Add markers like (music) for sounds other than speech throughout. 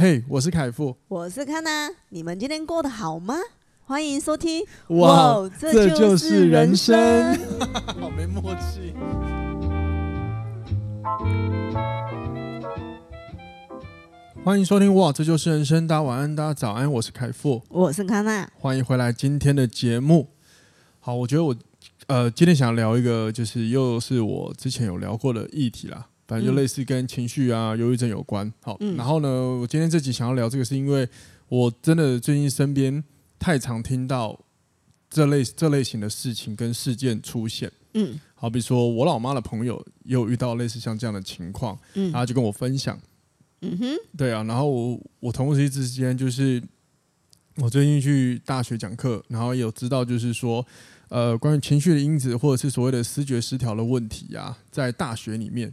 嘿，我是凯富，我是康娜，你们今天过得好吗？欢迎收听。哇，哇这就是人生，人生 (laughs) 好没默契。欢迎收听哇，这就是人生。大家晚安，大家早安，我是凯富，我是康娜，欢迎回来今天的节目。好，我觉得我呃今天想聊一个，就是又是我之前有聊过的议题啦。反正就类似跟情绪啊、忧郁症有关。好，嗯、然后呢，我今天这集想要聊这个，是因为我真的最近身边太常听到这类这类型的事情跟事件出现。嗯，好比说我老妈的朋友也有遇到类似像这样的情况，嗯，然后就跟我分享。嗯哼，对啊，然后我我同时之间就是我最近去大学讲课，然后有知道就是说，呃，关于情绪的因子或者是所谓的思觉失调的问题啊，在大学里面。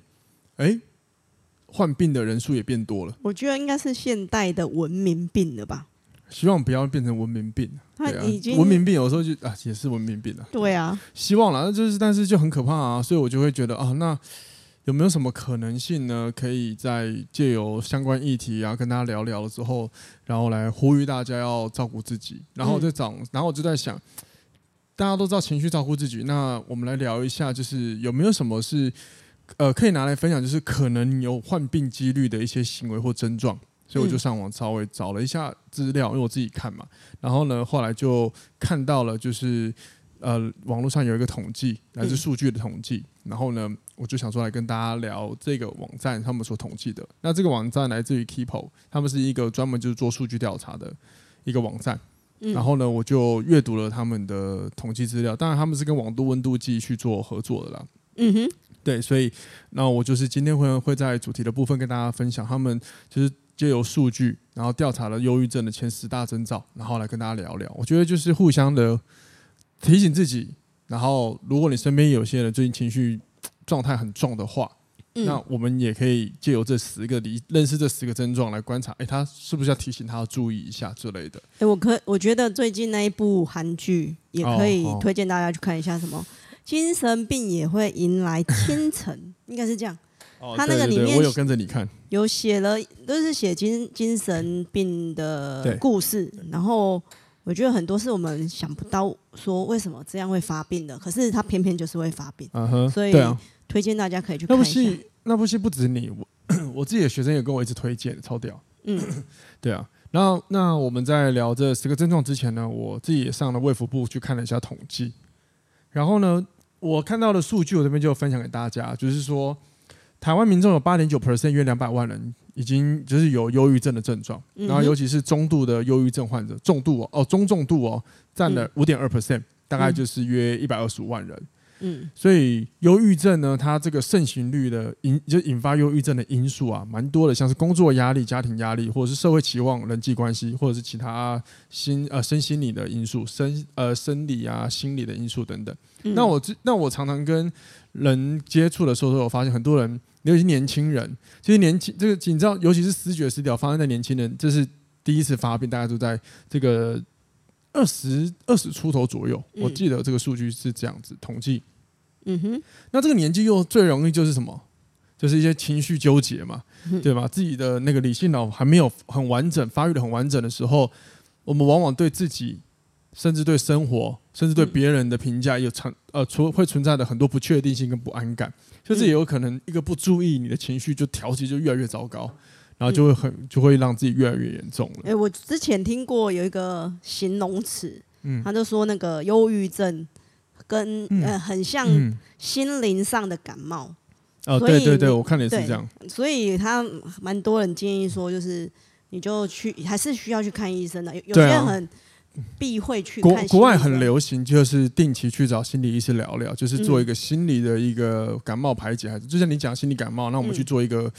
哎，患病的人数也变多了。我觉得应该是现代的文明病了吧？希望不要变成文明病。他已经、啊、文明病有时候就啊也是文明病了。对啊，希望了，就是但是就很可怕啊，所以我就会觉得啊，那有没有什么可能性呢？可以在借由相关议题啊跟大家聊聊了之后，然后来呼吁大家要照顾自己。然后我就找，嗯、然后我就在想，大家都知道情绪照顾自己，那我们来聊一下，就是有没有什么是。呃，可以拿来分享，就是可能有患病几率的一些行为或症状，所以我就上网稍微找了一下资料，因为我自己看嘛。然后呢，后来就看到了，就是呃，网络上有一个统计，来自数据的统计。然后呢，我就想说来跟大家聊这个网站他们所统计的。那这个网站来自于 Keepo，他们是一个专门就是做数据调查的一个网站。然后呢，我就阅读了他们的统计资料。当然，他们是跟网度温度计去做合作的啦。嗯哼。对，所以那我就是今天会会在主题的部分跟大家分享，他们就是借由数据，然后调查了忧郁症的前十大征兆，然后来跟大家聊聊。我觉得就是互相的提醒自己，然后如果你身边有些人最近情绪状态很重的话，嗯、那我们也可以借由这十个理认识这十个症状来观察，哎，他是不是要提醒他要注意一下之类的？哎，我可我觉得最近那一部韩剧也可以推荐大家去看一下，什么？精神病也会迎来清晨，(laughs) 应该是这样。哦、他那个里面，我有跟着你看，有写了都是写精精神病的故事，然后我觉得很多是我们想不到说为什么这样会发病的，可是他偏偏就是会发病。嗯哼，所以推荐大家可以去看一下。那部戏，那部戏不止你，我 (clears throat) 我自己的学生也跟我一直推荐，超屌。嗯，(clears throat) 对啊。然后那我们在聊这十个症状之前呢，我自己也上了卫福部去看了一下统计，然后呢。我看到的数据，我这边就分享给大家，就是说，台湾民众有八点九 percent，约两百万人已经就是有忧郁症的症状，然后尤其是中度的忧郁症患者，重度哦，哦中重度哦，占了五点二 percent，大概就是约一百二十五万人。嗯，所以忧郁症呢，它这个盛行率的引就引发忧郁症的因素啊，蛮多的，像是工作压力、家庭压力，或者是社会期望、人际关系，或者是其他心呃身心理的因素，生呃生理啊、心理的因素等等。嗯、那我那我常常跟人接触的时候，我发现很多人，尤其是年轻人，其实年轻这个你知道，尤其是思觉失调发生在年轻人，这是第一次发病，大家都在这个。二十二十出头左右，我记得这个数据是这样子统计。嗯哼，那这个年纪又最容易就是什么？就是一些情绪纠结嘛，对吧？自己的那个理性脑还没有很完整发育的很完整的时候，我们往往对自己，甚至对生活，甚至对别人的评价有存呃存会存在的很多不确定性跟不安感，甚至也有可能一个不注意，你的情绪就调节就越来越糟糕。然后就会很就会让自己越来越严重了。哎，我之前听过有一个形容词，嗯，他就说那个忧郁症跟呃很像心灵上的感冒。哦，对对对，我看也是这样。所以他蛮多人建议说，就是你就去还是需要去看医生的。有有些人很避讳去看。国国外很流行，就是定期去找心理医师聊聊，就是做一个心理的一个感冒排解，还是就像你讲心理感冒，那我们去做一个。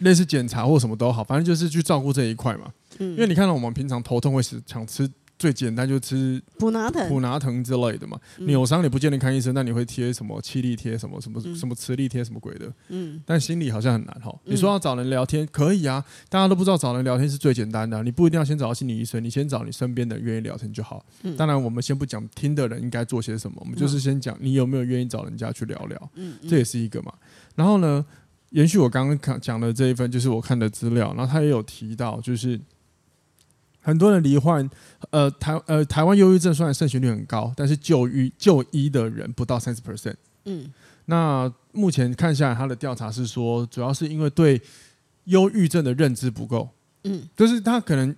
类似检查或什么都好，反正就是去照顾这一块嘛。嗯，因为你看到我们平常头痛会是想吃最简单就吃普拿疼、普拿疼之类的嘛。扭伤你不见得看医生，那你会贴什么气力贴、什么什么什么磁力贴什么鬼的。嗯，但心理好像很难哈。你说要找人聊天可以啊，大家都不知道找人聊天是最简单的。你不一定要先找到心理医生，你先找你身边的人愿意聊天就好。当然我们先不讲听的人应该做些什么，我们就是先讲你有没有愿意找人家去聊聊。嗯，这也是一个嘛。然后呢？延续我刚刚讲讲的这一份，就是我看的资料，然后他也有提到，就是很多人罹患呃台呃台湾忧郁症，虽然盛行率很高，但是就医就医的人不到三十 percent。嗯，那目前看下来，他的调查是说，主要是因为对忧郁症的认知不够。嗯，就是他可能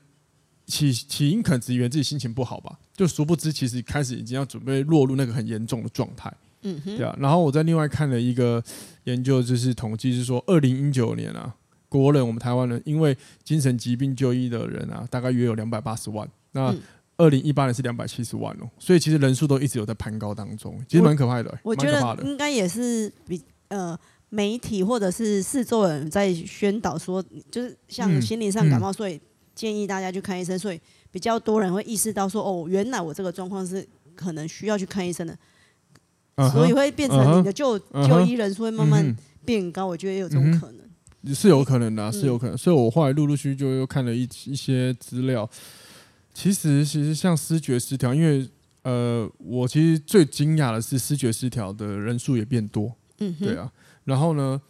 起起因可能只以为自己心情不好吧，就殊不知其实开始已经要准备落入那个很严重的状态。嗯哼，对啊。然后我在另外看了一个研究，就是统计是说，二零一九年啊，国人我们台湾人因为精神疾病就医的人啊，大概约有两百八十万。那二零一八年是两百七十万哦，所以其实人数都一直有在攀高当中，其实蛮可怕的。我，我觉得应该也是比呃媒体或者是四周人在宣导说，就是像心理上感冒，所以建议大家去看医生，所以比较多人会意识到说，哦，原来我这个状况是可能需要去看医生的。所以会变成你的就就医人数会慢慢变高，我觉得也有这种可能，是有可能的，是有可能。所以我后来陆陆续续就又看了一一些资料。其实，其实像视觉失调，因为呃，我其实最惊讶的是视觉失调的人数也变多。嗯，对啊。然后呢，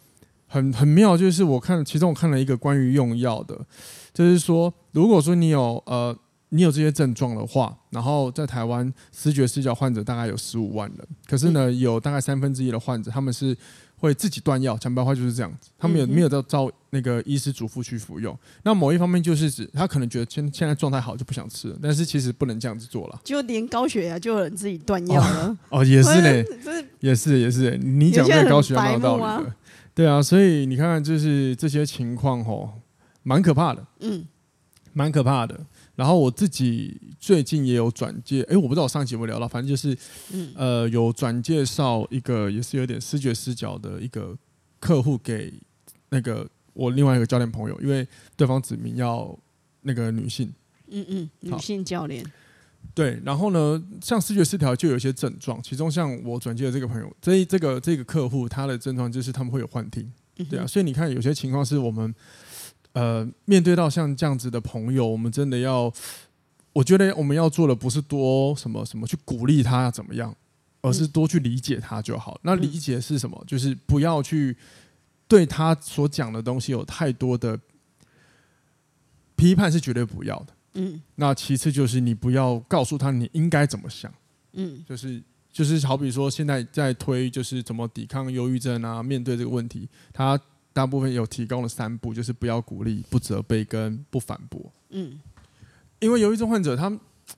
很很妙，就是我看其中我看了一个关于用药的，就是说，如果说你有呃。你有这些症状的话，然后在台湾视觉失调患者大概有十五万人，可是呢，有大概三分之一的患者他们是会自己断药，讲白话就是这样子，他们有没有到照那个医师嘱咐去服用？那某一方面就是指他可能觉得现现在状态好就不想吃了，但是其实不能这样子做了。就连高血压就有人自己断药了哦，哦，也是嘞，也是也是，你讲这个高血压蛮有道理的，(laughs) 对啊，所以你看看就是这些情况哦，蛮可怕的，嗯，蛮可怕的。然后我自己最近也有转介，哎，我不知道我上期有没有聊到，反正就是，嗯、呃，有转介绍一个也是有点视觉失调的一个客户给那个我另外一个教练朋友，因为对方指明要那个女性，嗯嗯，女性教练，对，然后呢，像视觉失调就有一些症状，其中像我转介的这个朋友，这这个这个客户他的症状就是他们会有幻听，对啊，所以你看有些情况是我们。呃，面对到像这样子的朋友，我们真的要，我觉得我们要做的不是多什么什么去鼓励他怎么样，而是多去理解他就好。那理解是什么？就是不要去对他所讲的东西有太多的批判，是绝对不要的。嗯。那其次就是你不要告诉他你应该怎么想。嗯。就是就是好比说现在在推就是怎么抵抗忧郁症啊，面对这个问题，他。大部分有提供了三步，就是不要鼓励、不责备跟不反驳。嗯，因为忧郁症患者他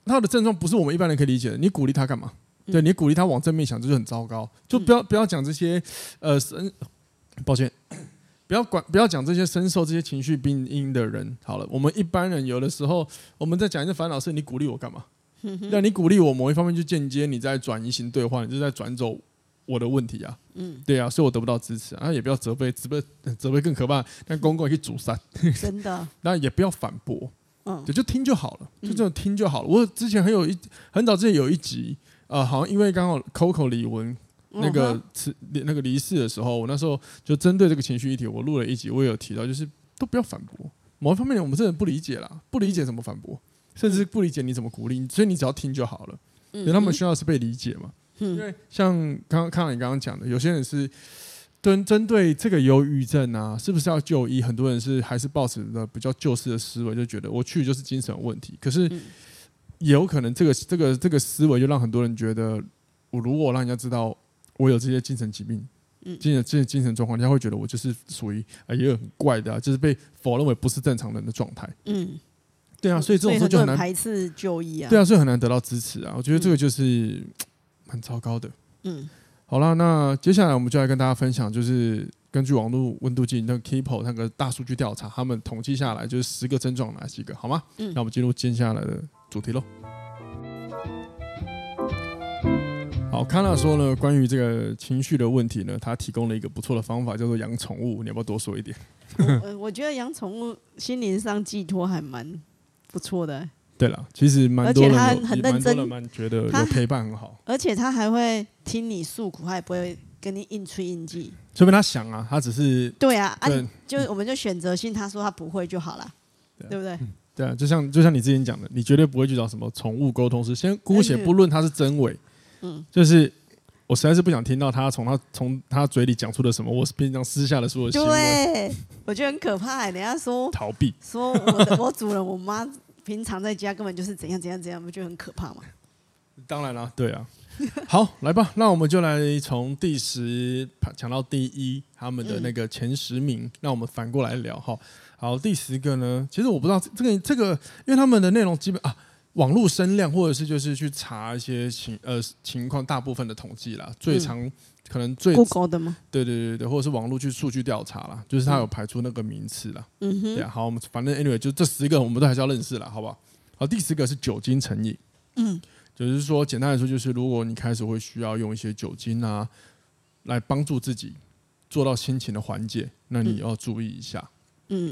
他的症状不是我们一般人可以理解的。你鼓励他干嘛？嗯、对，你鼓励他往正面想，这就很糟糕。就不要不要讲这些呃深，抱歉，(coughs) 不要管不要讲这些深受这些情绪病因的人。好了，我们一般人有的时候我们在讲一些烦恼事，你鼓励我干嘛？那你鼓励我某一方面就间接你在转移型对话，你就在转走。我的问题啊，嗯，对啊，所以我得不到支持啊，也不要责备，责备责备更可怕，但公公也可以阻塞，真的，(laughs) 那也不要反驳，嗯，就就听就好了，就这样听就好了。我之前很有一很早之前有一集，啊、呃，好像因为刚好 Coco 李玟那个辞那个离世的时候，我那时候就针对这个情绪议题，我录了一集，我也有提到，就是都不要反驳，某一方面我们真的不理解啦，不理解怎么反驳，甚至不理解你怎么鼓励，所以你只要听就好了，因为他们需要是被理解嘛。因为像刚刚看到你刚刚讲的，有些人是针针对这个忧郁症啊，是不是要就医？很多人是还是抱持着比较旧式的思维，就觉得我去就是精神有问题。可是也有可能这个这个这个思维就让很多人觉得，我如果让人家知道我有这些精神疾病，精神这些精神状况，人家会觉得我就是属于啊也有很怪的，就是被否认为不是正常人的状态。嗯，对啊，所以这种时候就很难排斥就医啊。对啊，所以很难得到支持啊。我觉得这个就是。蛮糟糕的。嗯，好了，那接下来我们就来跟大家分享，就是根据网络温度计那个 Keepo 那个大数据调查，他们统计下来就是十个症状哪几个，好吗？嗯，那我们进入接下来的主题喽。好，康纳说呢，关于这个情绪的问题呢，他提供了一个不错的方法，叫做养宠物。你要不要多说一点？(laughs) 我，我觉得养宠物心灵上寄托还蛮不错的。对了，其实蛮多人他很认真，蛮觉得有陪伴很好。而且他还会听你诉苦，他也不会跟你硬吹硬记。说明他想啊，他只是对啊，对啊，就我们就选择性，他说他不会就好了，对，对不对？嗯，对啊，就像就像你之前讲的，你绝对不会去找什么宠物沟通师，先姑且不论他是真伪，嗯，就是我实在是不想听到他从他从他嘴里讲出的什么，我是平常私下的说的行为。对，我觉得很可怕。人家说逃避，说我的 (laughs) 我主人我妈平常在家根本就是怎样怎样怎样，不就很可怕吗？当然了，对啊。(laughs) 好，来吧，那我们就来从第十讲到第一，他们的那个前十名，那、我们反过来聊哈。好，第十个呢，其实我不知道这个这个，因为他们的内容基本啊，网络声量或者是就是去查一些情呃情况，大部分的统计啦，最常、嗯、可能最 Google 的吗？对对对对，或者是网络去数据调查啦，就是他有排出那个名次啦。嗯哼，对啊，好，我们反正 anyway 就这十个我们都还是要认识啦，好不好？好，第十个是酒精成瘾。嗯。就是说，简单来说，就是如果你开始会需要用一些酒精啊，来帮助自己做到心情的缓解，那你要注意一下。嗯，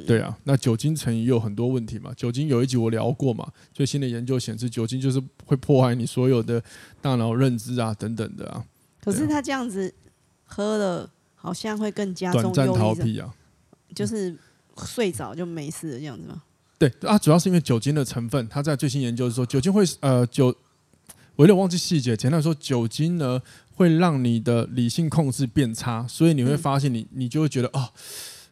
对啊，那酒精成瘾也有很多问题嘛。酒精有一集我聊过嘛，最新的研究显示，酒精就是会破坏你所有的大脑认知啊等等的啊。可是他这样子喝了，好像会更加重短暂逃避啊，就是睡着就没事了这样子吗？对啊，主要是因为酒精的成分，他在最新研究是说，酒精会呃酒。我有点忘记细节，简单说，酒精呢会让你的理性控制变差，所以你会发现你你就会觉得哦，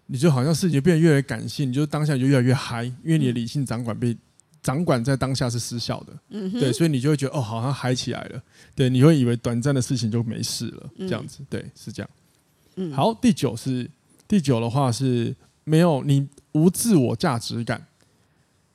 你就好像事情变得越来越感性，你就当下就越来越嗨，因为你的理性掌管被掌管在当下是失效的，嗯，对，所以你就会觉得哦，好像嗨起来了，对，你会以为短暂的事情就没事了，这样子，对，是这样。嗯，好，第九是第九的话是没有你无自我价值感，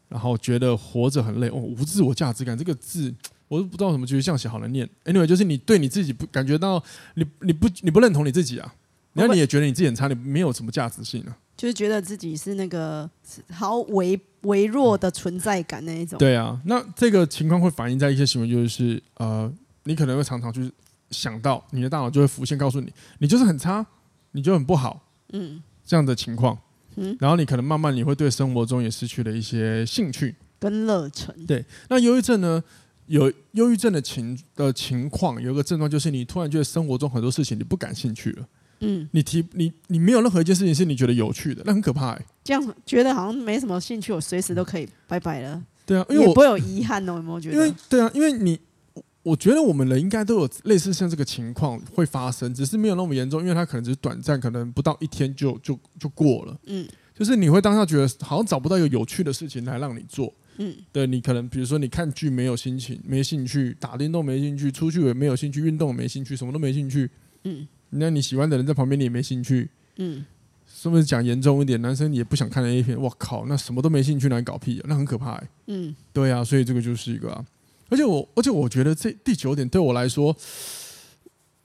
然后觉得活着很累哦，无自我价值感这个字。我都不知道怎么觉得这样写好难念。Anyway，就是你对你自己不感觉到你你不你不认同你自己啊，然后你也觉得你自己很差，你没有什么价值性啊，就是觉得自己是那个 (laughs) 好微微弱的存在感那一种。对啊，那这个情况会反映在一些行为，就是呃，你可能会常常去想到你的大脑就会浮现告诉你，你就是很差，你就很不好，嗯，这样的情况，嗯，然后你可能慢慢你会对生活中也失去了一些兴趣跟热忱。对，那忧郁症呢？有忧郁症的情的情况，有一个症状就是你突然觉得生活中很多事情你不感兴趣了。嗯，你提你你没有任何一件事情是你觉得有趣的，那很可怕欸。这样觉得好像没什么兴趣，我随时都可以拜拜了。对啊，因为我不会有遗憾哦，有没有觉得？因为对啊，因为你我觉得我们人应该都有类似像这个情况会发生，只是没有那么严重，因为它可能只是短暂，可能不到一天就就就过了。嗯，就是你会当下觉得好像找不到一个有趣的事情来让你做。嗯，对，你可能比如说你看剧没有心情，没兴趣，打电动没兴趣，出去也没有兴趣，运动没兴趣，什么都没兴趣。嗯，那你喜欢的人在旁边你也没兴趣。嗯，是不是讲严重一点，男生也不想看 A 片？我靠，那什么都没兴趣，来搞屁啊？那很可怕欸。嗯，对啊，所以这个就是一个啊，而且我而且我觉得这第九点对我来说，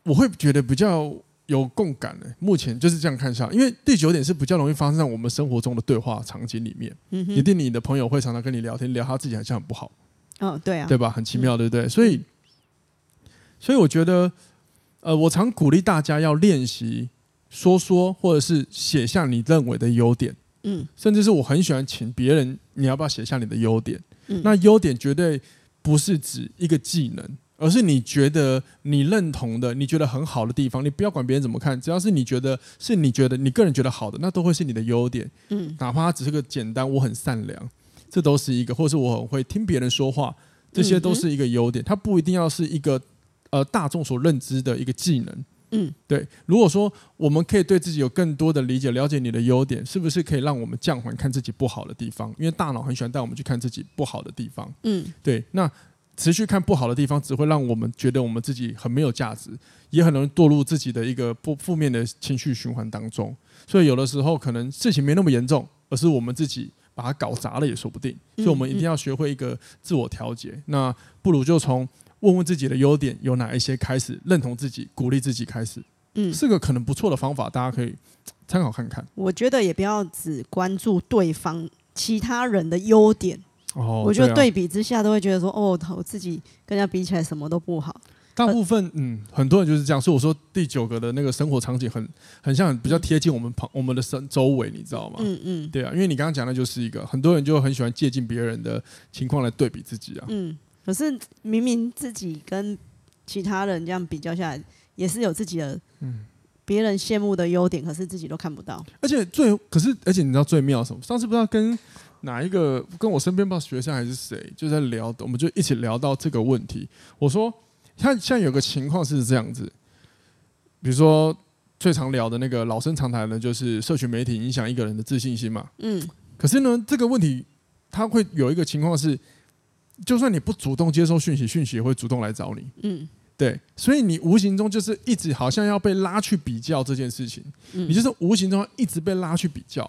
我会觉得比较。有共感的，目前就是这样看下来，因为第九点是比较容易发生在我们生活中的对话场景里面。嗯，一定你的朋友会常常跟你聊天，聊他自己好像很不好。哦，对啊，对吧？很奇妙，对不对？所以，所以我觉得，呃，我常鼓励大家要练习说说，或者是写下你认为的优点。嗯，甚至是我很喜欢请别人，你要不要写下你的优点？嗯，那优点绝对不是指一个技能。而是你觉得你认同的，你觉得很好的地方，你不要管别人怎么看，只要是你觉得是你觉得你个人觉得好的，那都会是你的优点。嗯，哪怕它只是个简单，我很善良，这都是一个，或是我很会听别人说话，这些都是一个优点。它不一定要是一个呃大众所认知的一个技能。嗯，对。如果说我们可以对自己有更多的理解，了解你的优点，是不是可以让我们降缓看自己不好的地方？因为大脑很喜欢带我们去看自己不好的地方。嗯，对。那持续看不好的地方，只会让我们觉得我们自己很没有价值，也很容易堕入自己的一个不负面的情绪循环当中。所以有的时候可能事情没那么严重，而是我们自己把它搞砸了也说不定。所以我们一定要学会一个自我调节。那不如就从问问自己的优点有哪一些开始，认同自己，鼓励自己开始。嗯，是个可能不错的方法，大家可以参考看看。我觉得也不要只关注对方其他人的优点。哦，我觉得对比之下都会觉得说，哦，我自己跟人家比起来什么都不好。大部分，嗯，很多人就是这样。所以我说第九个的那个生活场景很很像，比较贴近我们旁我们的生周围，你知道吗？嗯嗯，对啊，因为你刚刚讲的就是一个很多人就很喜欢借鉴别人的情况来对比自己啊。嗯，可是明明自己跟其他人这样比较下来，也是有自己的嗯别人羡慕的优点，可是自己都看不到。而且最可是，而且你知道最妙什么？上次不知道跟。哪一个跟我身边不知道学生还是谁就在聊，我们就一起聊到这个问题。我说，他现在有个情况是这样子，比如说最常聊的那个老生常谈的，就是社群媒体影响一个人的自信心嘛。嗯。可是呢，这个问题它会有一个情况是，就算你不主动接收讯息，讯息也会主动来找你。嗯。对，所以你无形中就是一直好像要被拉去比较这件事情，嗯、你就是无形中一直被拉去比较，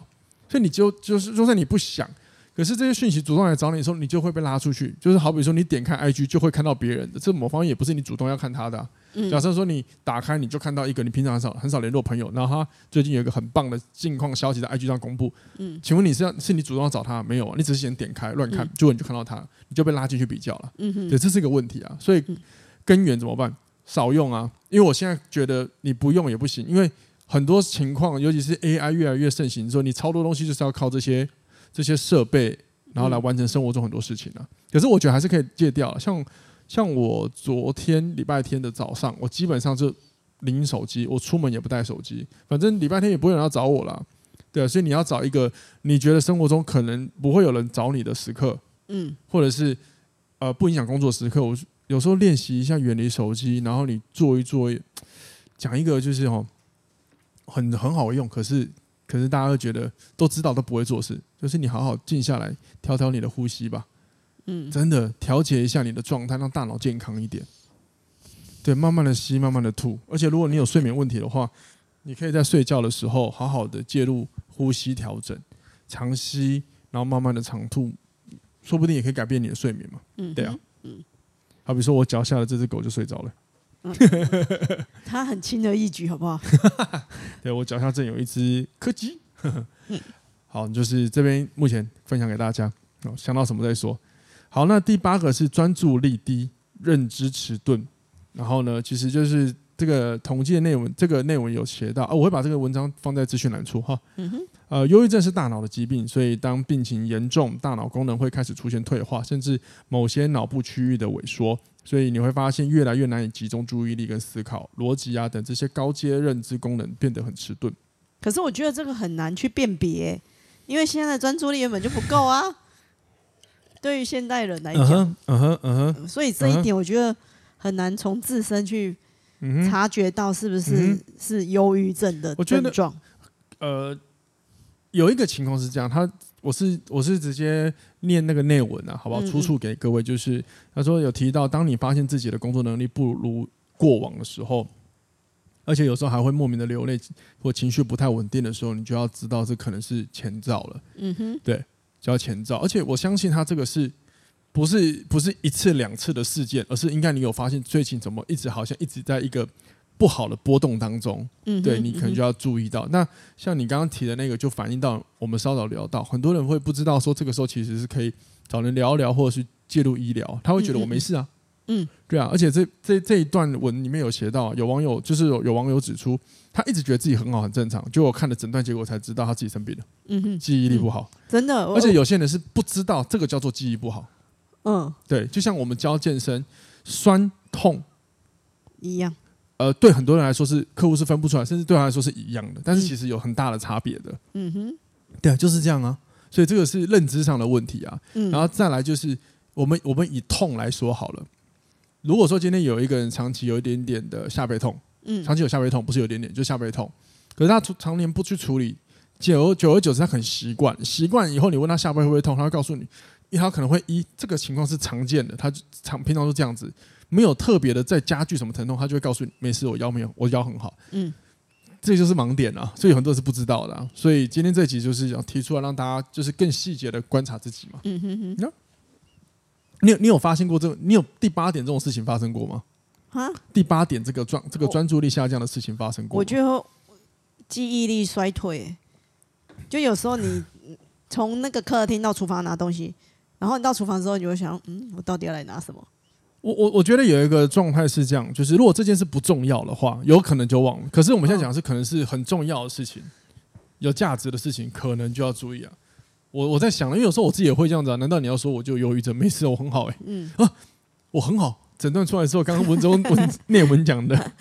所以你就就是就算你不想，可是这些讯息主动来找你的时候，你就会被拉出去。就是好比说你点开 IG 就会看到别人的，这某方面也不是你主动要看他的、啊。嗯、假设说你打开你就看到一个你平常很少很少联络朋友，然后他最近有一个很棒的近况消息在 IG 上公布，嗯，请问你是要是你主动要找他没有？你只是先点开乱看，结果、嗯、你就看到他，你就被拉进去比较了。嗯哼，对，这是一个问题啊，所以。根源怎么办？少用啊！因为我现在觉得你不用也不行，因为很多情况，尤其是 AI 越来越盛行之后，你超多东西就是要靠这些这些设备，然后来完成生活中很多事情啊。可是我觉得还是可以戒掉。像像我昨天礼拜天的早上，我基本上就零手机，我出门也不带手机，反正礼拜天也不会有人要找我了。对啊，所以你要找一个你觉得生活中可能不会有人找你的时刻，嗯，或者是呃不影响工作时刻，我。有时候练习一下远离手机，然后你做一做，讲一个就是哦，很很好用，可是可是大家都觉得都知道都不会做事，就是你好好静下来，调调你的呼吸吧，嗯，真的调节一下你的状态，让大脑健康一点。对，慢慢的吸，慢慢的吐，而且如果你有睡眠问题的话，你可以在睡觉的时候好好的介入呼吸调整，长吸，然后慢慢的长吐，说不定也可以改变你的睡眠嘛。嗯，对啊，嗯。好比说，我脚下的这只狗就睡着了。嗯，(laughs) 它很轻而易举，好不好？(laughs) 对，我脚下正有一只柯基。(laughs) 好，就是这边目前分享给大家。想到什么再说。好，那第八个是专注力低、认知迟钝。然后呢，其实就是。这个统计的内文，这个内文有写到啊，我会把这个文章放在资讯栏处哈。嗯哼。呃，忧郁症是大脑的疾病，所以当病情严重，大脑功能会开始出现退化，甚至某些脑部区域的萎缩，所以你会发现越来越难以集中注意力跟思考、逻辑啊等这些高阶认知功能变得很迟钝。可是我觉得这个很难去辨别，因为现在的专注力原本就不够啊。(laughs) 对于现代人来讲，嗯哼，嗯哼，嗯哼。所以这一点我觉得很难从自身去。察觉到是不是、嗯、是忧郁症的症状？呃，有一个情况是这样，他我是我是直接念那个内文啊，好不好？出处给各位，就是他说有提到，当你发现自己的工作能力不如过往的时候，而且有时候还会莫名的流泪或情绪不太稳定的时候，你就要知道这可能是前兆了。嗯哼，对，叫前兆。而且我相信他这个是。不是不是一次两次的事件，而是应该你有发现最近怎么一直好像一直在一个不好的波动当中，嗯，对你可能就要注意到。嗯、那像你刚刚提的那个，就反映到我们稍早聊到，很多人会不知道说这个时候其实是可以找人聊一聊，或者是介入医疗，他会觉得我没事啊，嗯，对啊。而且这这这一段文里面有写到，有网友就是有有网友指出，他一直觉得自己很好很正常，就我看了诊断结果才知道他自己生病了，嗯哼，记忆力不好，嗯、真的。而且有些人是不知道这个叫做记忆不好。嗯，对，就像我们教健身，酸痛一样。呃，对很多人来说是客户是分不出来，甚至对他来说是一样的，但是其实有很大的差别的。嗯哼，对啊，就是这样啊。所以这个是认知上的问题啊。嗯，然后再来就是我们我们以痛来说好了。如果说今天有一个人长期有一点点的下背痛，嗯，长期有下背痛，不是有点点，就下背痛，可是他常年不去处理，久而久而久之他很习惯，习惯以后你问他下背会不会痛，他会告诉你。因为他可能会一这个情况是常见的，他常平常都这样子，没有特别的在加剧什么疼痛，他就会告诉你没事，我腰没有，我腰很好。嗯，这就是盲点啊，所以很多人是不知道的啊。所以今天这集就是想提出来让大家就是更细节的观察自己嘛。嗯哼哼。你有你有发现过这个？你有第八点这种事情发生过吗？啊？第八点这个专这个专注力下降的事情发生过？我觉得记忆力衰退，就有时候你从那个客厅到厨房拿东西。然后你到厨房之后，你会想，嗯，我到底要来拿什么？我我我觉得有一个状态是这样，就是如果这件事不重要的话，有可能就忘了。可是我们现在讲的是可能是很重要的事情，有价值的事情，可能就要注意啊。我我在想，因为有时候我自己也会这样子啊。难道你要说我就忧郁症？没事，我很好哎、欸。嗯啊，我很好。诊断出来之后，刚刚文中 (laughs) 文内文讲的，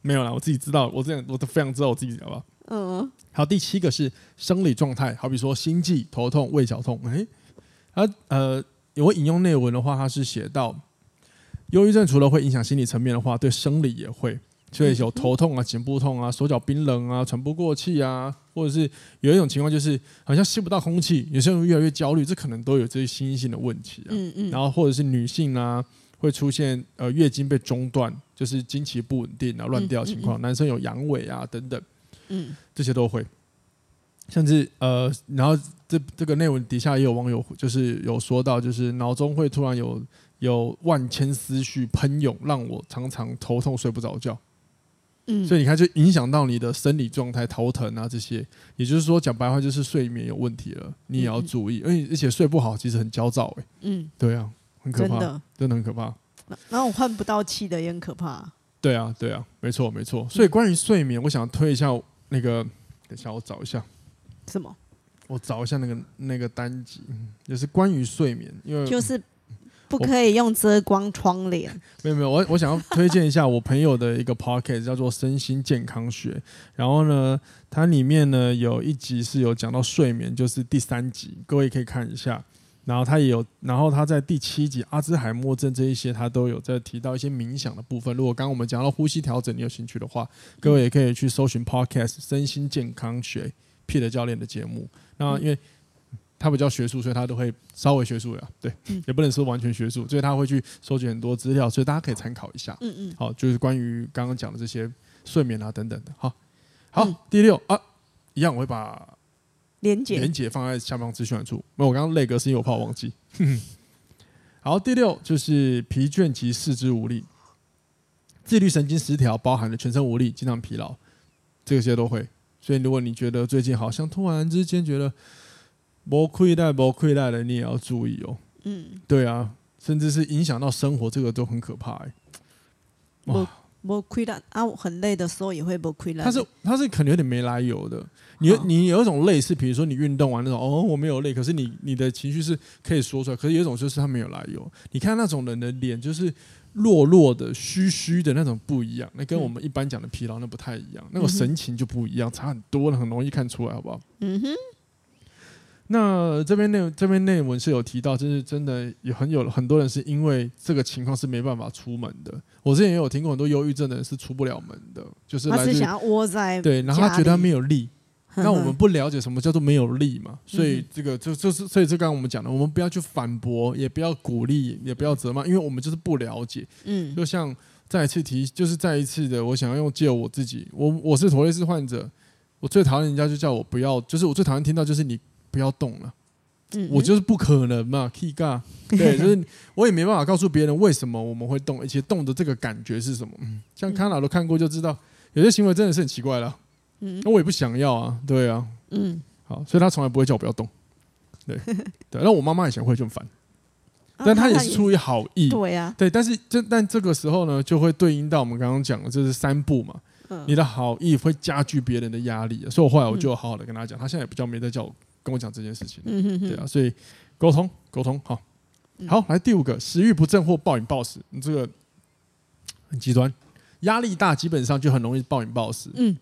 没有啦，我自己知道，我这样我都非常知道我自己，好不好？嗯。好，第七个是生理状态，好比说心悸、头痛、胃绞痛，哎。他呃，我引用内文的话，他是写到，忧郁症除了会影响心理层面的话，对生理也会。所以有头痛啊、颈部痛啊、手脚冰冷啊、喘不过气啊，或者是有一种情况就是好像吸不到空气，有些人越来越焦虑，这可能都有这些心性的问题啊。嗯嗯。然后或者是女性啊，会出现呃月经被中断，就是经期不稳定啊、乱掉情况。男生有阳痿啊等等，嗯，这些都会。甚至呃，然后这这个内文底下也有网友就是有说到，就是脑中会突然有有万千思绪喷涌，让我常常头痛睡不着觉。嗯，所以你看，就影响到你的生理状态，头疼啊这些。也就是说，讲白话就是睡眠有问题了，你也要注意。而且而且睡不好，其实很焦躁哎。嗯，对啊，很可怕，真的，真的很可怕。然后我换不到气的也很可怕。对啊，对啊，没错没错。所以关于睡眠，我想推一下那个，等一下我找一下。什么？我找一下那个那个单集，也是关于睡眠，因为就是不可以用遮光窗帘。(laughs) 没有没有，我我想要推荐一下我朋友的一个 podcast 叫做《身心健康学》，然后呢，它里面呢有一集是有讲到睡眠，就是第三集，各位可以看一下。然后他也有，然后他在第七集阿兹海默症这一些，他都有在提到一些冥想的部分。如果刚刚我们讲到呼吸调整，你有兴趣的话，各位也可以去搜寻 podcast《身心健康学》。Peter 教练的节目，那因为他比较学术，所以他都会稍微学术呀，对，也不能说完全学术，所以他会去收集很多资料，所以大家可以参考一下。嗯嗯，好，就是关于刚刚讲的这些睡眠啊等等的。好，好，嗯、第六啊，一样我会把连结连结放在下方资讯处。那我刚刚那个是因为我怕我忘记。(laughs) 好，第六就是疲倦及四肢无力，自律神经失调，包含了全身无力、经常疲劳，这些都会。所以，如果你觉得最近好像突然之间觉得不亏待、不亏待的，你也要注意哦。嗯，对啊，甚至是影响到生活，这个都很可怕哎。没没亏待啊，很累的时候也会不亏待。他是他是可能有点没来由的。你你有一种累是，比如说你运动完那种哦，我没有累，可是你你的情绪是可以说出来。可是有一种就是他没有来由。你看那种人的脸就是。弱弱的、虚虚的那种不一样，那跟我们一般讲的疲劳那不太一样，那个神情就不一样，差很多了，很容易看出来，好不好？嗯哼。那这边内这边内文是有提到，就是真的有很有很多人是因为这个情况是没办法出门的。我之前也有听过很多忧郁症的人是出不了门的，就是来自想要窝在对，然后他觉得他没有力。(laughs) 那我们不了解什么叫做没有力嘛，所以这个就就是，所以这刚刚我们讲的，我们不要去反驳，也不要鼓励，也不要责骂，因为我们就是不了解。嗯，就像再一次提，就是再一次的，我想要用借我自己，我我是妥瑞氏患者，我最讨厌人家就叫我不要，就是我最讨厌听到就是你不要动了，嗯，我就是不可能嘛，K 嘎，(laughs) 对，就是我也没办法告诉别人为什么我们会动，而且动的这个感觉是什么，嗯，像康老都看过就知道，有些行为真的是很奇怪了。那我也不想要啊，对啊，嗯，好，所以他从来不会叫我不要动，对 (laughs) 对。那我妈妈以前会就很烦，但她也是出于好意，对呀，对。但是这但这个时候呢，就会对应到我们刚刚讲的，这是三步嘛，你的好意会加剧别人的压力，所以我后来我就好好的跟他讲，他现在也比较没在叫我跟我讲这件事情，对啊，所以沟通沟通，好，好，来第五个，食欲不振或暴饮暴食，你这个很极端，压力大基本上就很容易暴饮暴食，嗯。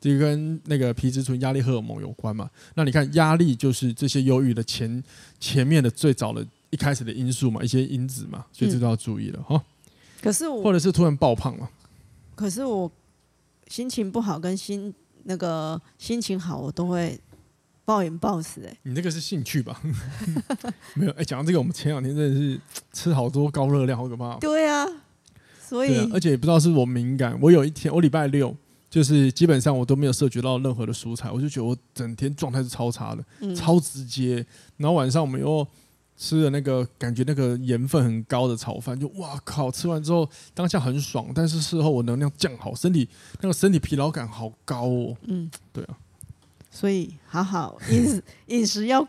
这个跟那个皮质醇、压力荷尔蒙有关嘛？那你看，压力就是这些忧郁的前前面的最早的一开始的因素嘛，一些因子嘛，所以这都要注意了哈。可是我，或者是突然爆胖了。可是我心情不好跟心那个心情好，我都会暴饮暴食哎。你那个是兴趣吧？(laughs) 没有哎，讲到这个，我们前两天真的是 (tsk) 吃好多高热量，好可怕。对啊，所以而且也不知道是我敏感，我有一天我礼拜六。就是基本上我都没有摄取到任何的蔬菜，我就觉得我整天状态是超差的，嗯、超直接。然后晚上我们又吃了那个感觉那个盐分很高的炒饭，就哇靠！吃完之后当下很爽，但是事后我能量降好，身体那个身体疲劳感好高哦。嗯，对啊。所以好好饮食 (laughs) 饮食要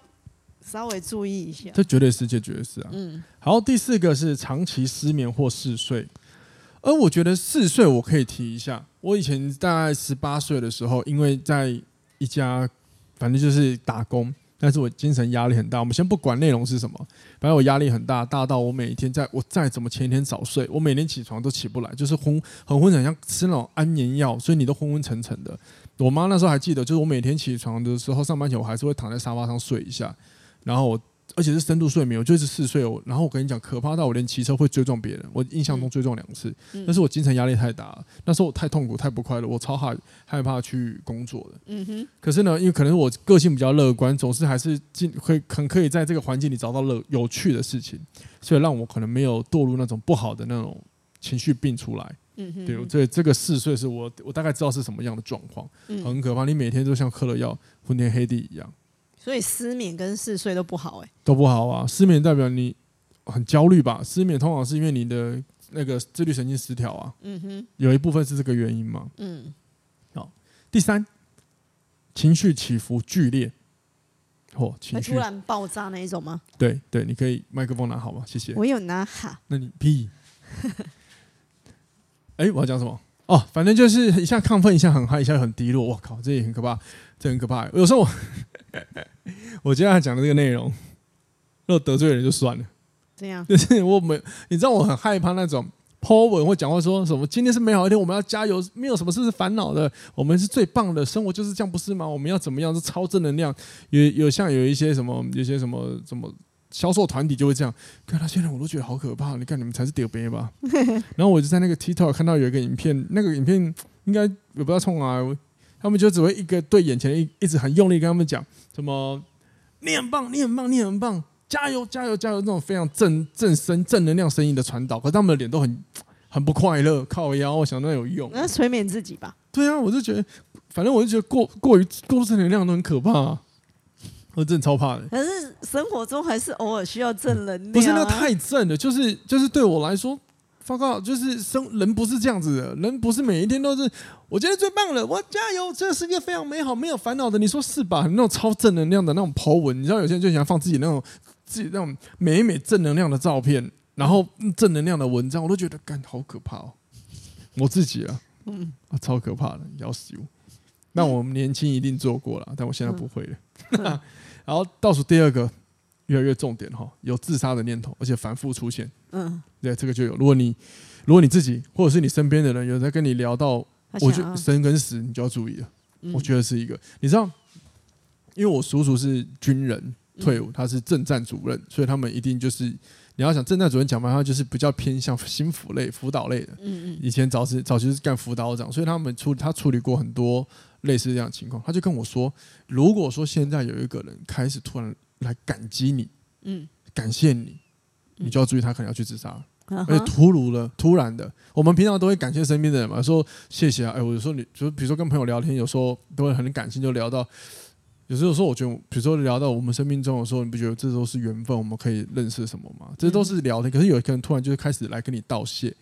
稍微注意一下。这绝对是，这绝对是啊。嗯。好，第四个是长期失眠或嗜睡。而我觉得四岁我可以提一下，我以前大概十八岁的时候，因为在一家反正就是打工，但是我精神压力很大。我们先不管内容是什么，反正我压力很大，大到我每一天在我再怎么前一天早睡，我每天起床都起不来，就是昏很昏沉，像吃那种安眠药，所以你都昏昏沉沉的。我妈那时候还记得，就是我每天起床的时候，上班前我还是会躺在沙发上睡一下，然后我。而且是深度睡眠，我就是嗜睡哦。然后我跟你讲，可怕到我连骑车会追撞别人，我印象中追撞两次。嗯、但是我精神压力太大了，那时候我太痛苦、太不快乐，我超害害怕去工作的。嗯哼。可是呢，因为可能我个性比较乐观，总是还是尽会很可以在这个环境里找到乐有趣的事情，所以让我可能没有堕入那种不好的那种情绪病出来。嗯哼。对，所以这个嗜睡是我我大概知道是什么样的状况，很可怕。你每天都像嗑了药、昏天黑地一样。所以失眠跟嗜睡都不好哎、欸，都不好啊！失眠代表你很焦虑吧？失眠通常是因为你的那个自律神经失调啊。嗯哼，有一部分是这个原因嘛。嗯，好。第三，情绪起伏剧烈，嚯，情绪突然爆炸那一种吗？对对，你可以麦克风拿好吗？谢谢。我有拿哈。那你屁。哎、欸，我要讲什么？哦，反正就是一下亢奋，一下很嗨，一下很低落。我靠，这也很可怕，这很可怕。有时候我。(laughs) 我今天讲的这个内容，如果得罪人就算了。这样？就是我们，你知道我很害怕那种 po 文或讲话说什么“今天是美好一天，我们要加油，没有什么事是烦恼的，我们是最棒的，生活就是这样，不是吗？我们要怎么样？是超正能量。有有像有一些什么，有些什么什么销售团体就会这样。看那些人，我都觉得好可怕。你看你们才是屌杯吧？(laughs) 然后我就在那个 TikTok 看到有一个影片，那个影片应该也不知道冲啊。他们就只会一个对眼前一一直很用力跟他们讲什么，你很棒，你很棒，你很棒，加油，加油，加油！那种非常正正声正能量声音的传导，可是他们的脸都很很不快乐，靠腰，我想那有用，那催眠自己吧。对啊，我就觉得，反正我就觉得过过于过度正能量都很可怕，啊，我真的超怕的。可是生活中还是偶尔需要正能量，啊，不是那太正了，就是就是对我来说。报告就是生人不是这样子的，人不是每一天都是我觉得最棒了，我加油，这个世界非常美好，没有烦恼的，你说是吧？那种超正能量的那种 po 文，你知道有些人就喜欢放自己那种自己那种美美正能量的照片，然后正能量的文章，我都觉得干好可怕哦。我自己啊，嗯，啊，超可怕的，要死我。那我们年轻一定做过了，但我现在不会了。嗯、(laughs) 然后倒数第二个。越来越重点哈，有自杀的念头，而且反复出现。嗯，对，这个就有。如果你，如果你自己或者是你身边的人有在跟你聊到，我觉得生跟死，你就要注意了。嗯、我觉得是一个，你知道，因为我叔叔是军人退伍，他是政战主任，所以他们一定就是你要想政战主任讲白话，就是比较偏向心辅类、辅导类的。嗯嗯。以前早期早期是干辅导长，所以他们处他处理过很多类似这样的情况。他就跟我说，如果说现在有一个人开始突然。来感激你，嗯，感谢你，你就要注意，他可能要去自杀，而且突如了，突然的。我们平常都会感谢身边的人嘛，说谢谢啊，哎，我有时候你就比如说跟朋友聊天，有时候都会很感性，就聊到，有时候说我觉得，比如说聊到我们生命中的时候，你不觉得这都是缘分，我们可以认识什么吗？这都是聊天，可是有一个人突然就是开始来跟你道谢，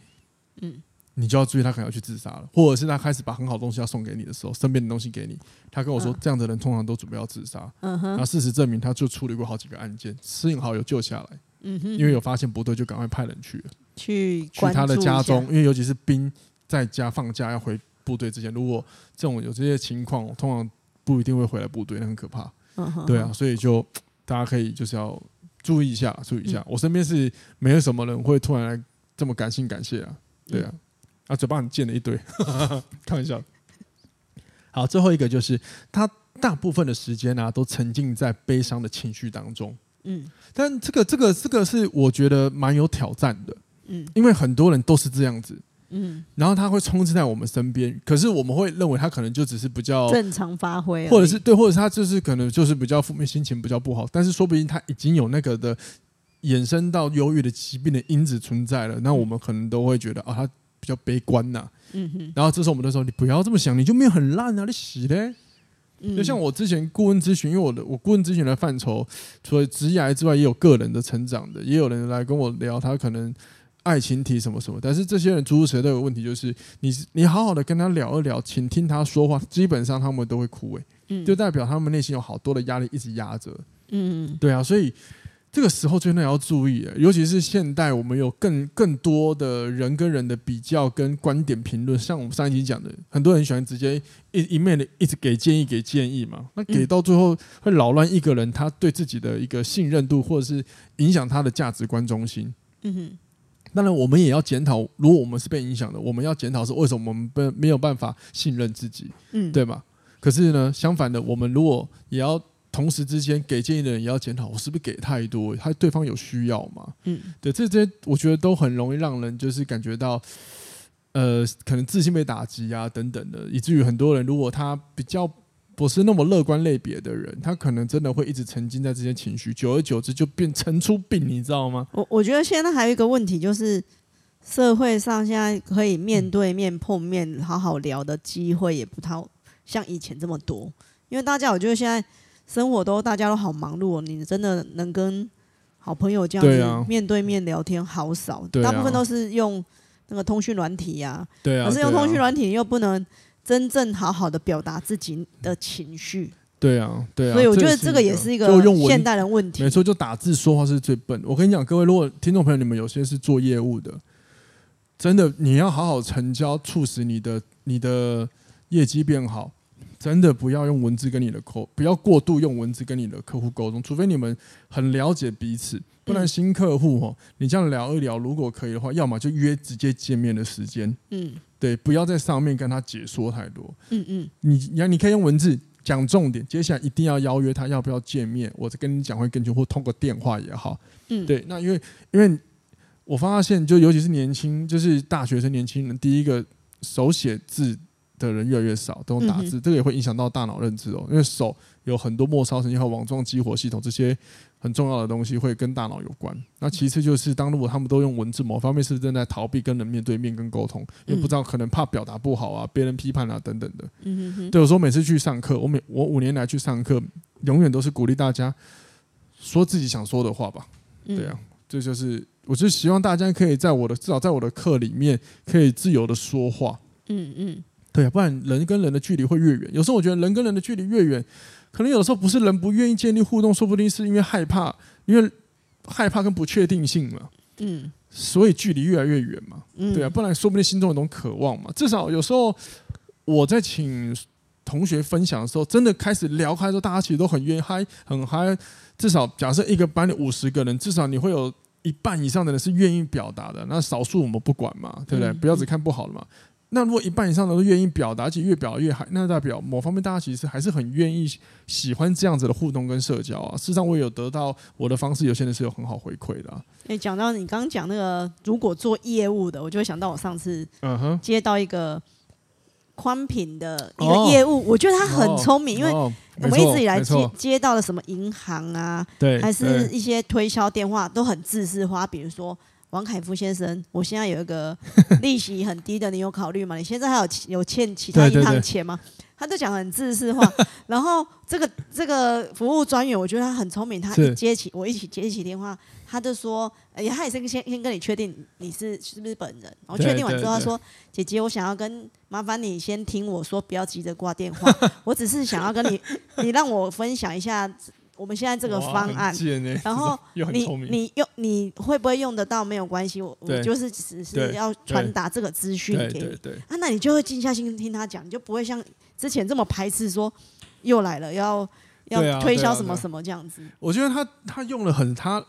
嗯。你就要注意，他可能要去自杀了，或者是他开始把很好的东西要送给你的时候，身边的东西给你，他跟我说，这样的人通常都准备要自杀。嗯哼。那事实证明，他就处理过好几个案件，幸好有救下来。嗯哼。因为有发现不对，就赶快派人去。去去他的家中，因为尤其是兵在家放假要回部队之前，如果这种有这些情况，通常不一定会回来部队，那很可怕。嗯哼。对啊，所以就大家可以就是要注意一下，注意一下。我身边是没有什么人会突然来这么感性感谢啊。对啊。啊，嘴巴很贱的一堆，(laughs) 开玩笑。好，最后一个就是他大部分的时间呢、啊，都沉浸在悲伤的情绪当中。嗯，但这个这个这个是我觉得蛮有挑战的。嗯，因为很多人都是这样子。嗯，然后他会充斥在我们身边，可是我们会认为他可能就只是比较正常发挥，或者是对，或者是他就是可能就是比较负面，心情比较不好。但是说不定他已经有那个的衍生到忧郁的疾病的因子存在了，那我们可能都会觉得啊，他。比较悲观呐、啊，嗯哼，然后这时候我们都说，你不要这么想，你就没有很烂啊，你洗嘞。嗯、就像我之前顾问咨询，因为我的我顾问咨询的范畴，除了职业之外，也有个人的成长的，也有人来跟我聊，他可能爱情题什么什么，但是这些人诸如此类的问题，就是你你好好的跟他聊一聊，请听他说话，基本上他们都会枯萎，嗯，就代表他们内心有好多的压力一直压着，嗯，对啊，所以。这个时候真的要注意，尤其是现代，我们有更更多的人跟人的比较跟观点评论。像我们上一集讲的，很多人喜欢直接一一面的一直给建议给建议嘛，那给到最后会扰乱一个人他对自己的一个信任度，或者是影响他的价值观中心。嗯哼。当然，我们也要检讨，如果我们是被影响的，我们要检讨是为什么我们不没有办法信任自己，嗯，对吧？可是呢，相反的，我们如果也要。同时之间给建议的人也要检讨，我是不是给太多？他对方有需要吗？嗯，对，这些我觉得都很容易让人就是感觉到，呃，可能自信被打击啊等等的，以至于很多人如果他比较不是那么乐观类别的人，他可能真的会一直沉浸在这些情绪，久而久之就变成出病，你知道吗？我我觉得现在还有一个问题就是。社会上现在可以面对面碰面好好聊的机会也不太像以前这么多，因为大家我觉得现在生活都大家都好忙碌，你真的能跟好朋友这样子面对面聊天好少，大部分都是用那个通讯软体呀，可是用通讯软体又不能真正好好的表达自己的情绪，对啊，对啊，所以我觉得这个也是一个现代人问题，没错，就打字说话是最笨。我跟你讲，各位如果听众朋友你们有些是做业务的。真的，你要好好成交，促使你的你的业绩变好。真的不要用文字跟你的客，不要过度用文字跟你的客户沟通，除非你们很了解彼此，不然新客户哦，你这样聊一聊，如果可以的话，要么就约直接见面的时间。嗯，对，不要在上面跟他解说太多。嗯嗯，你你你可以用文字讲重点，接下来一定要邀约他要不要见面，我再跟你讲会更久，或通过电话也好。嗯，对，那因为因为。我发现，就尤其是年轻，就是大学生、年轻人，第一个手写字的人越来越少，都用打字，这个也会影响到大脑认知哦。因为手有很多末梢神经和网状激活系统这些很重要的东西会跟大脑有关。那其次就是，当如果他们都用文字，某方面是正在逃避跟人面对面跟沟通，因为不知道可能怕表达不好啊，别人批判啊等等的。对，我说每次去上课，我每我五年来去上课，永远都是鼓励大家说自己想说的话吧。对啊，这就是。我就希望大家可以在我的至少在我的课里面可以自由的说话，嗯嗯，对啊，不然人跟人的距离会越远。有时候我觉得人跟人的距离越远，可能有的时候不是人不愿意建立互动，说不定是因为害怕，因为害怕跟不确定性嘛，嗯，所以距离越来越远嘛，对啊，不然说不定心中有种渴望嘛。至少有时候我在请同学分享的时候，真的开始聊开的时候，大家其实都很愿意嗨，很嗨。至少假设一个班里五十个人，至少你会有。一半以上的人是愿意表达的，那少数我们不管嘛，对不对？不要只看不好的嘛。那如果一半以上的都愿意表达，而且越表达越嗨，那代表某方面大家其实还是很愿意喜欢这样子的互动跟社交啊。事实上，我也有得到我的方式，有些人是有很好回馈的。诶，讲到你刚刚讲那个，如果做业务的，我就会想到我上次嗯哼接到一个。宽频的一个业务，我觉得他很聪明，因为我们一直以来接接到了什么银行啊，对还是一些推销电话都很自私化。比如说王凯夫先生，我现在有一个 (laughs) 利息很低的，你有考虑吗？你现在还有有欠其他银行钱吗？他就讲很自私化。(laughs) 然后这个这个服务专员，我觉得他很聪明，他一接起我一起接起电话。他就说：“哎、欸，他也是先先跟你确定你是是不是本人，然后确定完之后，他说：‘姐姐，我想要跟麻烦你先听我说，不要急着挂电话。(laughs) 我只是想要跟你，你让我分享一下我们现在这个方案。然后你你用你会不会用得到？没有关系，我我就是只是要传达这个资讯给你。啊，那你就会静下心听他讲，你就不会像之前这么排斥，说又来了要要推销什么什么这样子。我觉得他他用了很他。”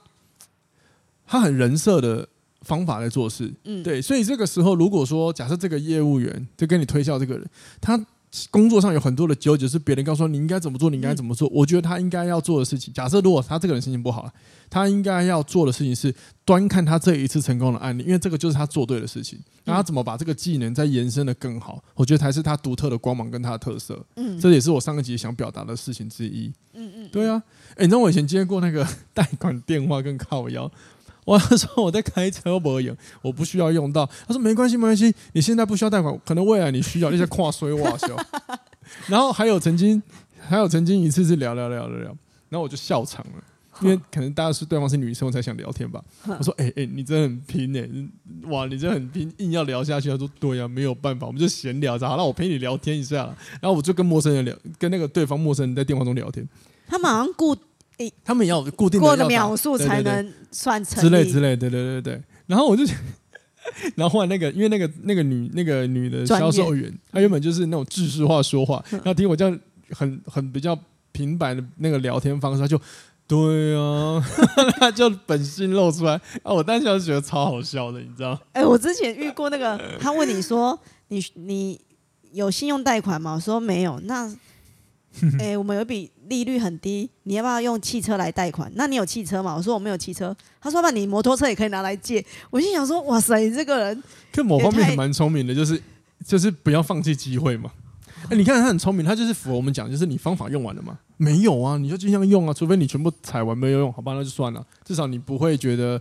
他很人设的方法来做事，嗯，对，所以这个时候，如果说假设这个业务员就跟你推销这个人，他工作上有很多的纠结，是别人告诉你应该怎么做，你应该怎么做。我觉得他应该要做的事情，假设如果他这个人心情不好，他应该要做的事情是端看他这一次成功的案例，因为这个就是他做对的事情。那他怎么把这个技能再延伸的更好？我觉得才是他独特的光芒跟他的特色。嗯，这也是我上个集想表达的事情之一。嗯嗯，对啊，哎，你知道我以前接过那个 (laughs) 贷款电话跟靠腰。我说我在开车，我不用，我不需要用到。他说没关系，没关系，你现在不需要贷款，可能未来你需要，那些跨水哇笑。(laughs) 然后还有曾经，还有曾经一次是聊聊聊聊聊，然后我就笑场了，因为可能大家是对方是女生，我才想聊天吧。(laughs) 我说哎哎、你真的很拼哎、欸，哇，你真的很拼，硬要聊下去。他说对呀、啊，没有办法，我们就闲聊着，好，那我陪你聊天一下。然后我就跟陌生人聊，跟那个对方陌生人在电话中聊天。他马上顾。欸、他们也要固定的，过的秒数才能算成之类之类，对对对对。然后我就，(laughs) 然后后来那个，因为那个那个女那个女的销售员，她原本就是那种制式化说话，然后听我这样很很比较平板的那个聊天方式，她就对啊，(laughs) 她就本性露出来啊，我当时就觉得超好笑的，你知道？哎、欸，我之前遇过那个，他问你说，你你有信用贷款吗？我说没有，那。(laughs) 哎、欸，我们有一笔利率很低，你要不要用汽车来贷款？那你有汽车吗？我说我没有汽车。他说那你摩托车也可以拿来借。我心想说，哇塞，你这个人，可某方面还蛮聪明的，就是就是不要放弃机会嘛。哎、欸，你看他很聪明，他就是符合我们讲，就是你方法用完了吗？没有啊，你就尽量用啊，除非你全部踩完没有用，好吧，那就算了。至少你不会觉得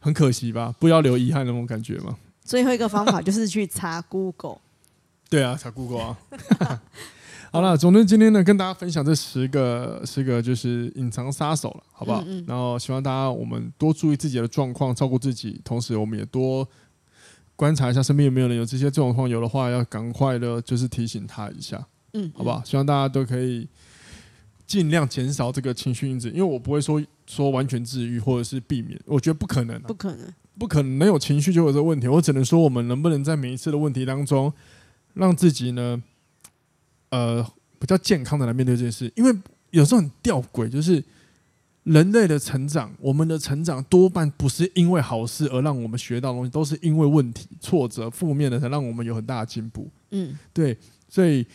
很可惜吧？不要留遗憾那种感觉嘛。最后一个方法就是去查 Google。对啊，查 Google 啊。(laughs) 好了，总之今天呢，跟大家分享这十个十个就是隐藏杀手了，好不好？嗯嗯。然后希望大家我们多注意自己的状况，照顾自己，同时我们也多观察一下身边有没有人有这些状况，有的话要赶快的，就是提醒他一下，嗯，好不好？希望大家都可以尽量减少这个情绪因子，因为我不会说说完全治愈或者是避免，我觉得不可能啊，不可能，不可能能有情绪就有这个问题。我只能说，我们能不能在每一次的问题当中，让自己呢？呃，比较健康的来面对这件事，因为有时候很吊诡，就是人类的成长，我们的成长多半不是因为好事而让我们学到东西，都是因为问题、挫折、负面的才让我们有很大的进步。嗯，对，所以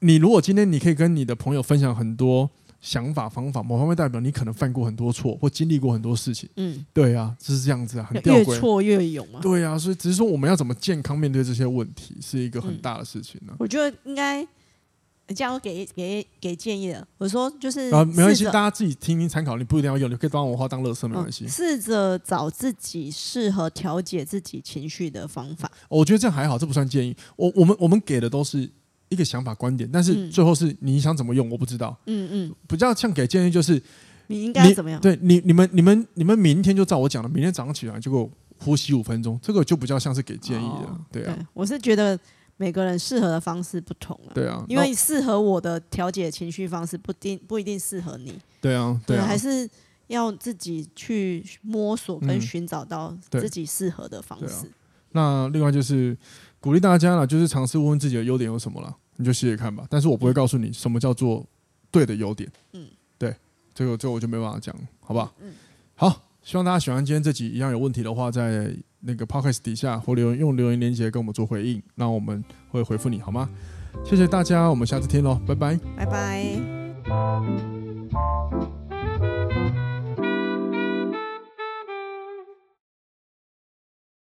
你如果今天你可以跟你的朋友分享很多想法、方法，某方面代表你可能犯过很多错，或经历过很多事情。嗯，对啊，就是这样子啊，很吊诡，越挫越勇啊。对啊，所以只是说我们要怎么健康面对这些问题，是一个很大的事情呢、啊。我觉得应该。这样给给给建议了。我说就是啊，没关系，大家自己听听参考，你不一定要用，你可以当我话当乐色没关系。试着找自己适合调节自己情绪的方法。我觉得这样还好，这不算建议。我我们我们给的都是一个想法观点，但是最后是你想怎么用，我不知道。嗯嗯，比较像给建议就是你应该怎么样？对你你们你们你们明天就照我讲的，明天早上起来就给我呼吸五分钟，这个就比较像是给建议的。对啊，我是觉得。每个人适合的方式不同啊，对啊，因为适合我的调节情绪方式不定不一定适合你，对啊，对啊，还是要自己去摸索跟寻找到自己适合的方式。嗯啊、那另外就是鼓励大家了，就是尝试问问自己的优点有什么了，你就试试看吧。但是我不会告诉你什么叫做对的优点，嗯，对，这个这个我就没办法讲，好不好？嗯，好，希望大家喜欢今天这集，一样有问题的话在。那个 podcast 底下或留言用留言连接跟我们做回应那我们会回复你好吗？谢谢大家我们下次听喽拜拜。拜拜。